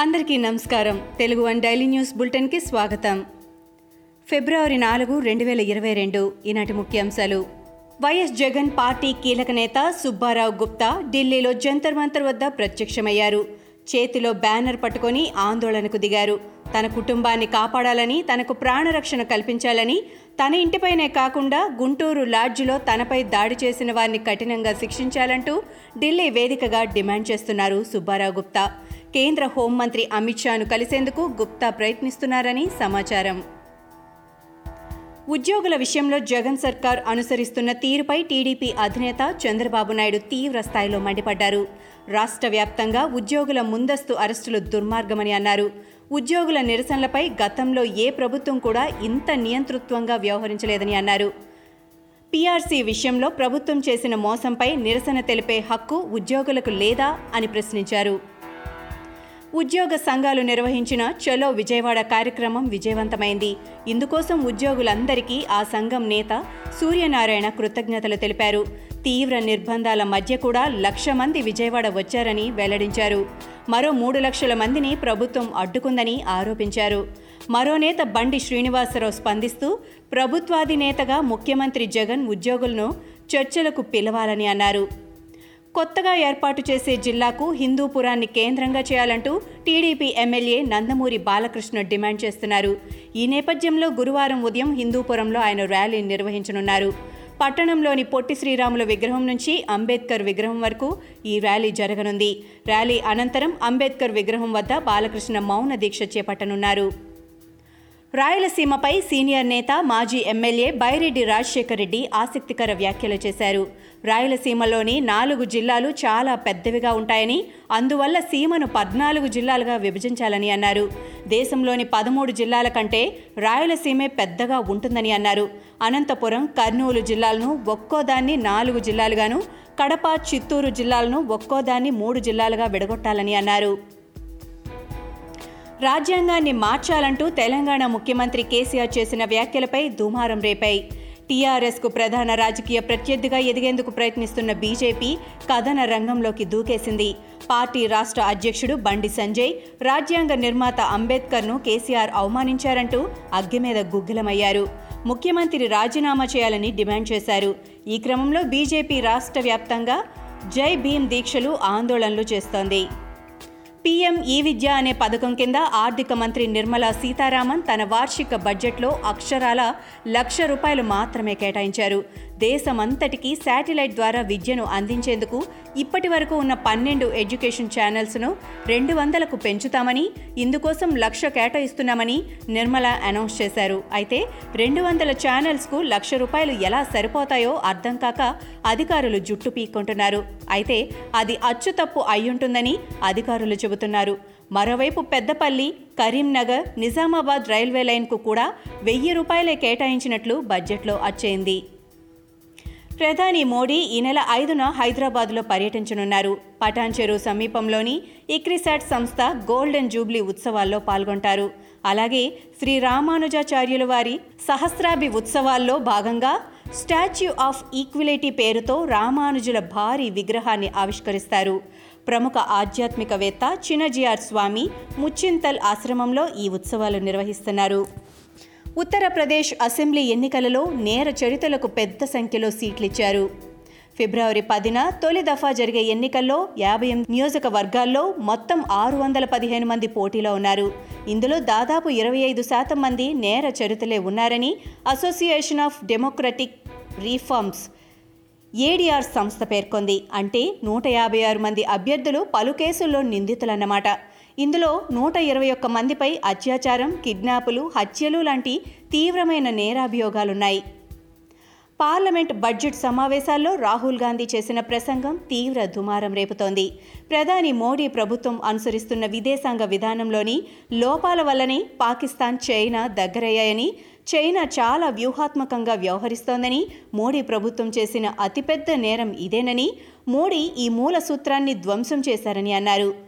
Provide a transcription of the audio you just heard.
అందరికీ నమస్కారం. Telugu one daily news బులెటిన్కి స్వాగతం. ఫిబ్రవరి నాలుగు రెండు వేల ఇరవై రెండు. ఈనాటి ముఖ్యాంశాలు. వైఎస్ జగన్ పార్టీ కీలక నేత సుబ్బారావు గుప్తా ఢిల్లీలో జంతర్ మంతర్ వద్ద ప్రత్యక్షమయ్యారు. చేతిలో బ్యానర్ పట్టుకొని ఆందోళనకు దిగారు. తన కుటుంబాన్ని కాపాడాలని తనకు ప్రాణరక్షణ కల్పించాలని తన ఇంటిపైనే కాకుండా గుంటూరు లాడ్జిలో తనపై దాడి చేసిన వారిని కఠినంగా శిక్షించాలంటూ ఢిల్లీ వేదికగా డిమాండ్ చేస్తున్నారు సుబ్బారావు గుప్తా. కేంద్ర హోంమంత్రి అమిత్ షాను కలిసేందుకు గుప్తా ప్రయత్నిస్తున్నారని సమాచారం. ఉద్యోగుల విషయంలో జగన్ సర్కార్ అనుసరిస్తున్న తీరుపై టీడీపీ అధినేత చంద్రబాబు నాయుడు తీవ్ర స్థాయిలో మండిపడ్డారు. రాష్ట్ర వ్యాప్తంగా ఉద్యోగుల ముందస్తు అరెస్టులు దుర్మార్గమని అన్నారు. ఉద్యోగుల నిరసనలపై గతంలో ఏ ప్రభుత్వం కూడా ఇంత నియంతృత్వంగా వ్యవహరించలేదని అన్నారు. పీఆర్సీ విషయంలో ప్రభుత్వం చేసిన మోసంపై నిరసన తెలిపే హక్కు ఉద్యోగులకు లేదా అని ప్రశ్నించారు. ఉద్యోగ సంఘాలు నిర్వహించిన చలో విజయవాడ కార్యక్రమం విజయవంతమైంది. ఇందుకోసం ఉద్యోగులందరికీ ఆ సంఘం నేత సూర్యనారాయణ కృతజ్ఞతలు తెలిపారు. తీవ్ర నిర్బంధాల మధ్య కూడా లక్ష మంది విజయవాడ వచ్చారని వెల్లడించారు. మరో మూడు లక్షల మందిని ప్రభుత్వం అడ్డుకుందని ఆరోపించారు. మరో నేత బండి శ్రీనివాసరావు స్పందిస్తూ ప్రభుత్వాధినేతగా ముఖ్యమంత్రి జగన్ ఉద్యోగులను చర్చలకు పిలవాలని అన్నారు. కొత్తగా ఏర్పాటు చేసే జిల్లాకు హిందూపురాన్ని కేంద్రంగా చేయాలంటూ TDP MLA Nandamuri Balakrishna demand చేస్తున్నారు. ఈ నేపథ్యంలో గురువారం ఉదయం హిందూపురంలో ఆయన ర్యాలీ నిర్వహించనున్నారు. పట్టణంలోని పొట్టి శ్రీరాముల విగ్రహం నుంచి అంబేద్కర్ విగ్రహం వరకు ఈ ర్యాలీ జరగనుంది. ర్యాలీ అనంతరం అంబేద్కర్ విగ్రహం వద్ద బాలకృష్ణ మౌన దీక్ష చేపట్టనున్నారు. రాయలసీమపై సీనియర్ నేత మాజీ ఎమ్మెల్యే బైరెడ్డి రాజశేఖర్ రెడ్డి ఆసక్తికర వ్యాఖ్యలు చేశారు. రాయలసీమలోని నాలుగు జిల్లాలు చాలా పెద్దవిగా ఉంటాయని అందువల్ల సీమను పద్నాలుగు జిల్లాలుగా విభజించాలని అన్నారు. దేశంలోని పదమూడు జిల్లాల కంటే రాయలసీమే పెద్దగా ఉంటుందని అన్నారు. అనంతపురం కర్నూలు జిల్లాలను ఒక్కోదాన్ని నాలుగు జిల్లాలుగాను కడప చిత్తూరు జిల్లాలను ఒక్కోదాన్ని మూడు జిల్లాలుగా విడగొట్టాలని అన్నారు. రాజ్యాంగాన్ని మార్చాలంటూ తెలంగాణ ముఖ్యమంత్రి కేసీఆర్ చేసిన వ్యాఖ్యలపై దుమారం రేపాయి. టీఆర్ఎస్కు ప్రధాన రాజకీయ ప్రత్యర్థిగా ఎదిగేందుకు ప్రయత్నిస్తున్న బీజేపీ కథన రంగంలోకి దూకేసింది. పార్టీ రాష్ట్ర అధ్యక్షుడు బండి సంజయ్ రాజ్యాంగ నిర్మాత అంబేద్కర్ను కేసీఆర్ అవమానించారంటూ అగ్గిమీద గుగ్గిలమయ్యారు. ముఖ్యమంత్రి రాజీనామా చేయాలని డిమాండ్ చేశారు. ఈ క్రమంలో బీజేపీ రాష్ట్ర వ్యాప్తంగా జై భీమ్ దీక్షలు ఆందోళనలు చేస్తోంది. పీఎం ఈ విద్య అనే పథకం కింద ఆర్థిక మంత్రి నిర్మలా సీతారామన్ తన వార్షిక బడ్జెట్లో అక్షరాల లక్ష రూపాయలు మాత్రమే కేటాయించారు. దేశమంతటికీ శాటిలైట్ ద్వారా విద్యను అందించేందుకు ఇప్పటి వరకు ఉన్న పన్నెండు ఎడ్యుకేషన్ ఛానల్స్ను రెండు వందలకు పెంచుతామని ఇందుకోసం లక్ష కేటాయిస్తున్నామని నిర్మల అనౌన్స్ చేశారు. అయితే రెండు వందల ఛానల్స్కు లక్ష రూపాయలు ఎలా సరిపోతాయో అర్థం కాక అధికారులు జుట్టు పీక్కుంటున్నారు. అయితే అది అచ్చుతప్పు అయ్యుంటుందని అధికారులు చెబుతున్నారు. మరోవైపు పెద్దపల్లి కరీంనగర్ నిజామాబాద్ రైల్వే లైన్కు కూడా వెయ్యి రూపాయలే కేటాయించినట్లు బడ్జెట్లో అచ్చేయింది. ప్రధాని మోడీ ఈ నెల ఐదున హైదరాబాద్లో పర్యటించనున్నారు. పటాన్ సమీపంలోని ఇక్రిసాట్ సంస్థ గోల్డెన్ జూబ్లీ ఉత్సవాల్లో పాల్గొంటారు. అలాగే శ్రీ రామానుజాచార్యుల వారి సహస్రాభి ఉత్సవాల్లో భాగంగా స్టాచ్యూ ఆఫ్ ఈక్విలిటీ పేరుతో రామానుజుల భారీ విగ్రహాన్ని ఆవిష్కరిస్తారు. ప్రముఖ ఆధ్యాత్మికవేత్త చినజియార్ స్వామి ముచ్చింతల్ ఆశ్రమంలో ఈ ఉత్సవాలు నిర్వహిస్తున్నారు. ఉత్తరప్రదేశ్ అసెంబ్లీ ఎన్నికలలో నేర చరితలకు పెద్ద సంఖ్యలో సీట్లిచ్చారు. ఫిబ్రవరి పదిన తొలి దఫా జరిగే ఎన్నికల్లో యాభై ఎనిమిది నియోజకవర్గాల్లో మొత్తం ఆరు వందల పదిహేను మంది పోటీలో ఉన్నారు. ఇందులో దాదాపు ఇరవై ఐదు శాతం మంది నేర చరితలే ఉన్నారని Association of Democratic Reforms ADR సంస్థ పేర్కొంది. అంటే నూట యాభై ఆరు మంది అభ్యర్థులు పలు కేసుల్లో నిందితులన్నమాట. ఇందులో నూట ఇరవై ఒక్క మందిపై అత్యాచారం కిడ్నాపులు హత్యలు లాంటి తీవ్రమైన నేరాభియోగాలున్నాయి. పార్లమెంట్ బడ్జెట్ సమావేశాల్లో రాహుల్ గాంధీ చేసిన ప్రసంగం తీవ్ర దుమారం రేపుతోంది. ప్రధాని మోడీ ప్రభుత్వం అనుసరిస్తున్న విదేశాంగ విధానంలోని లోపాల వల్లనే పాకిస్తాన్ చైనా దగ్గరయ్యాయని చైనా చాలా వ్యూహాత్మకంగా వ్యవహరిస్తోందని మోడీ ప్రభుత్వం చేసిన అతిపెద్ద నేరం ఇదేనని మోడీ ఈ మూల సూత్రాన్ని ధ్వంసం చేశారని అన్నారు.